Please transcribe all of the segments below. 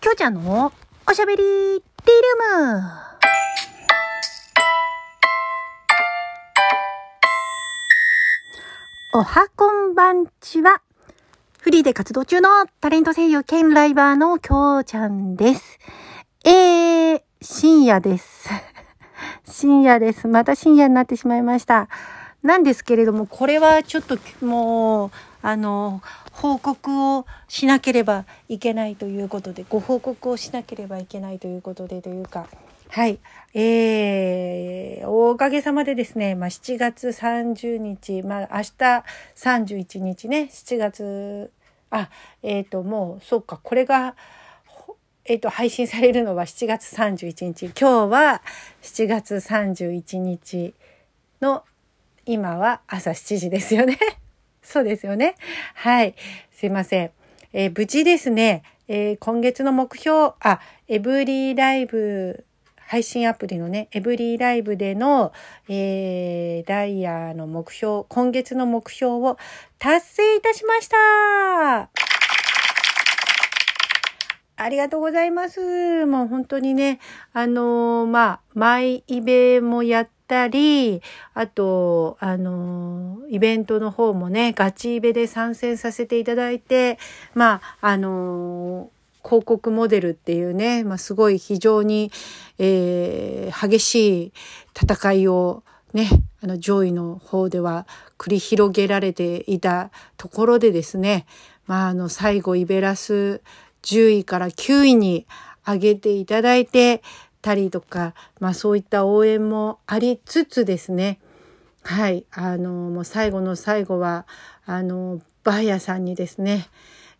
きょうちゃんのおしゃべりティールーム。おはこんばんちは。フリーで活動中のタレント声優兼ライバーのきょうちゃんです。えー、深夜です。深夜です。また深夜になってしまいました。なんですけれども、これはちょっともう、あの、報告をしなければいけないということで、ご報告をしなければいけないということでというか、はい。えー、おかげさまでですね、まあ、7月30日、まあ、明日31日ね、7月、あ、えっ、ー、と、もう、そうか、これが、えっ、ー、と、配信されるのは7月31日。今日は7月31日の今は朝7時ですよね。そうですよね。はい。すいません。えー、無事ですね、えー、今月の目標、あ、エブリーライブ、配信アプリのね、エブリーライブでの、えー、ダイヤの目標、今月の目標を達成いたしましたありがとうございます。もう本当にね、あのー、まあ、マイイベもやったり、あと、あのー、イベントの方もね、ガチイベで参戦させていただいて、まあ、あのー、広告モデルっていうね、まあ、すごい非常に、えー、激しい戦いをね、あの上位の方では繰り広げられていたところでですね、まあ、あの最後イベラス10位から9位に上げていただいてたりとか、まあそういった応援もありつつですね、はい、あの、もう最後の最後は、あの、バーヤさんにですね、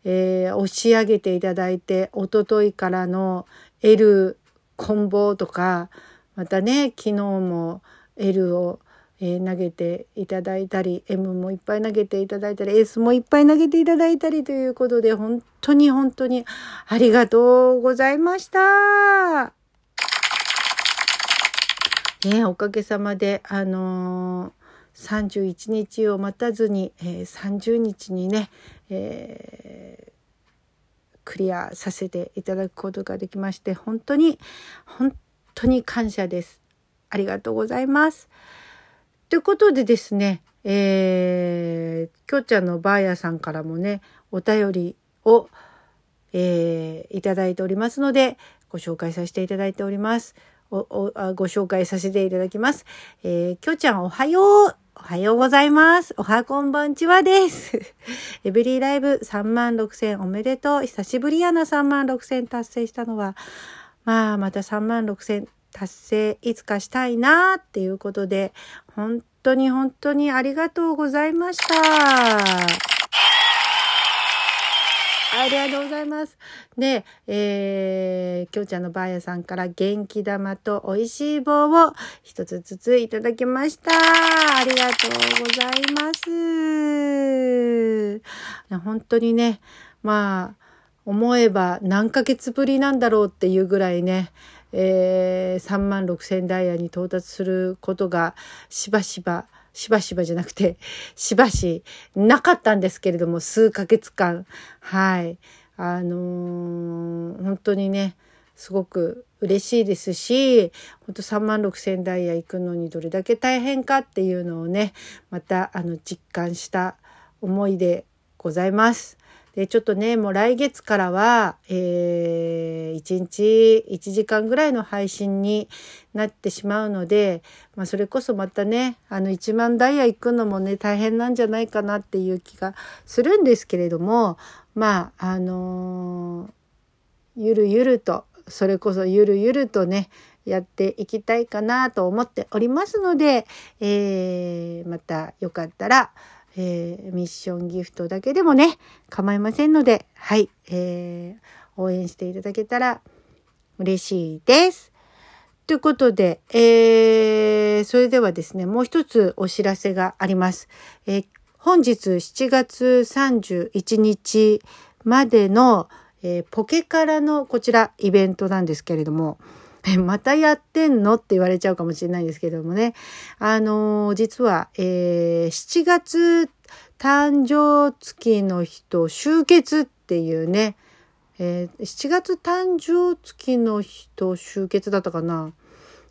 えー、押し上げていただいて、おとといからの L コンボとか、またね、昨日も L をえー、投げていただいたり M もいっぱい投げていただいたり S もいっぱい投げていただいたりということで本当に本当にありがとうございました。ね、おかげさまであのー、31日を待たずに、えー、30日にね、えー、クリアさせていただくことができまして本当に本当に感謝です。ありがとうございます。ということでですね、えー、きょちゃんのばあやさんからもね、お便りを、えー、いただいておりますので、ご紹介させていただいております。ご紹介させていただきます。えー、きょちゃんおはようおはようございます。おはこんばんちはです。エブリーライブ3万6千おめでとう。久しぶりやな3万6千達成したのは。まあ、また3万6千達成いつかしたいなっていうことで、本当に本当にありがとうございました。ありがとうございます。で、えー、きょうちゃんのばあやさんから元気玉と美味しい棒を一つずついただきました。ありがとうございます。本当にね、まあ、思えば何ヶ月ぶりなんだろうっていうぐらいね、えー、3万6千ダイヤに到達することがしばしば、しばしばじゃなくて、しばしなかったんですけれども、数ヶ月間、はい、あのー、本当にね、すごく嬉しいですし、本当3万6千ダイヤ行くのにどれだけ大変かっていうのをね、またあの実感した思いでございます。で、ちょっとね、もう来月からは、えー、1日1時間ぐらいの配信になってしまうので、まあ、それこそまたね、あの、1万ダイヤ行くのもね、大変なんじゃないかなっていう気がするんですけれども、まあ、あのー、ゆるゆると、それこそゆるゆるとね、やっていきたいかなと思っておりますので、えー、またよかったら、えー、ミッションギフトだけでもね、構いませんので、はい、えー、応援していただけたら嬉しいです。ということで、えー、それではですね、もう一つお知らせがあります。えー、本日7月31日までの、えー、ポケカラのこちらイベントなんですけれども、またやってんの？って言われちゃうかもしれないんですけどもね。あのー、実は、えー、7月誕生月の人集結っていうね、えー、7月誕生月の人集結だったかな。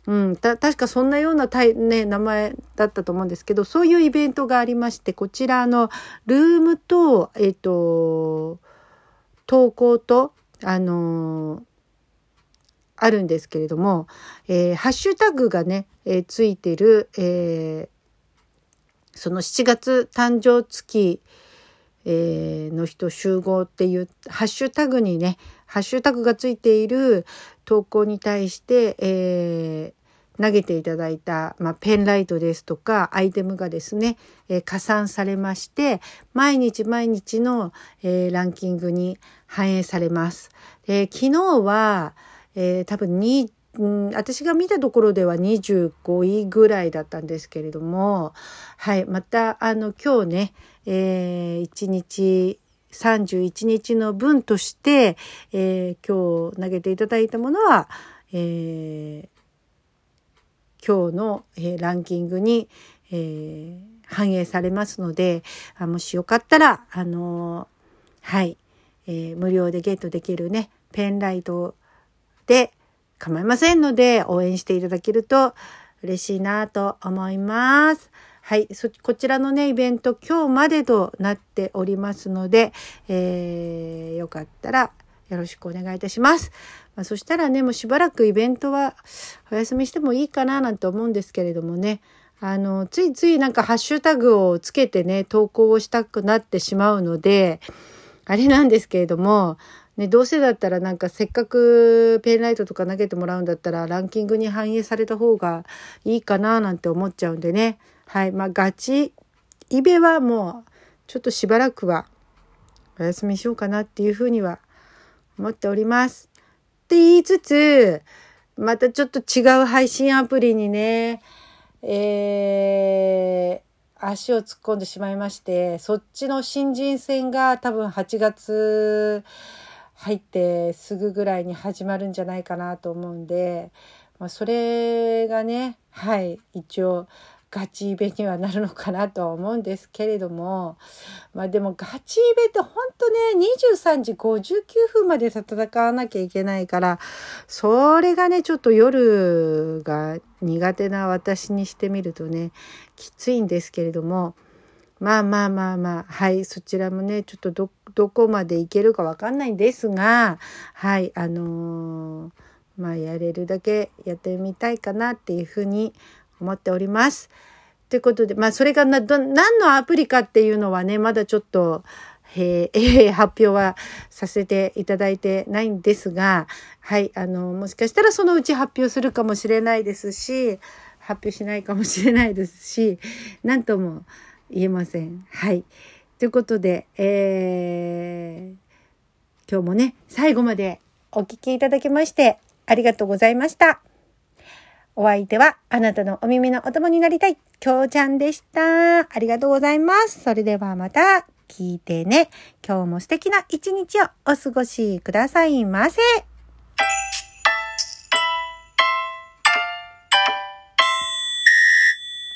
うん、た確かそんなようなたい、ね、名前だったと思うんですけどそういうイベントがありましてこちらのルームと,、えーと、投稿と、あのー、あるんですけれども、えー、ハッシュタグがね、えー、ついてる、えー、その7月誕生月、えー、の人集合っていうハッシュタグにねハッシュタグがついている投稿に対して、えー、投げていただいた、まあ、ペンライトですとかアイテムがですね、えー、加算されまして毎日毎日の、えー、ランキングに反映されます。で昨日は、えー、多分2うん、私が見たところでは25位ぐらいだったんですけれども、はい、またあの今日ね、えー、1日31日の分として、えー、今日投げていただいたものは、えー、今日の、えー、ランキングに、えー、反映されますのであもしよかったらあのはい、えー、無料でゲットできるねペンライトで構いませんので応援していただけると嬉しいなと思います。はい。そ、こちらのね、イベント今日までとなっておりますので、えー、よかったらよろしくお願いいたします。まあ、そしたらね、もうしばらくイベントはお休みしてもいいかななんて思うんですけれどもね、あの、ついついなんかハッシュタグをつけてね、投稿をしたくなってしまうので、あれなんですけれども、ね、どうせだったらなんかせっかくペンライトとか投げてもらうんだったらランキングに反映された方がいいかななんて思っちゃうんでね。はい。まあ、ガチ、イベはもう、ちょっとしばらくはお休みしようかなっていうふうには思っております。って言いつつ、またちょっと違う配信アプリにね、えー、足を突っ込んでしまいまして、そっちの新人戦が多分8月入ってすぐぐらいに始まるんじゃないかなと思うんで、まあ、それがね、はい、一応ガチイベにはなるのかなとは思うんですけれども、まあでもガチイベって本当ね、23時59分まで戦わなきゃいけないから、それがね、ちょっと夜が苦手な私にしてみるとね、きついんですけれども、まあまあまあまあ、はい、そちらもね、ちょっとど、どこまでいけるかわかんないんですが、はい、あのー、まあやれるだけやってみたいかなっていうふうに思っております。ということで、まあ、それがな、ど、何のアプリかっていうのはね、まだちょっと、えー、発表はさせていただいてないんですが、はい、あの、もしかしたらそのうち発表するかもしれないですし、発表しないかもしれないですし、何とも言えません。はい。ということで、えー、今日もね、最後までお聴きいただきまして、ありがとうございました。お相手はあなたのお耳のお供になりたい、きょうちゃんでした。ありがとうございます。それではまた聞いてね。今日も素敵な一日をお過ごしくださいませ。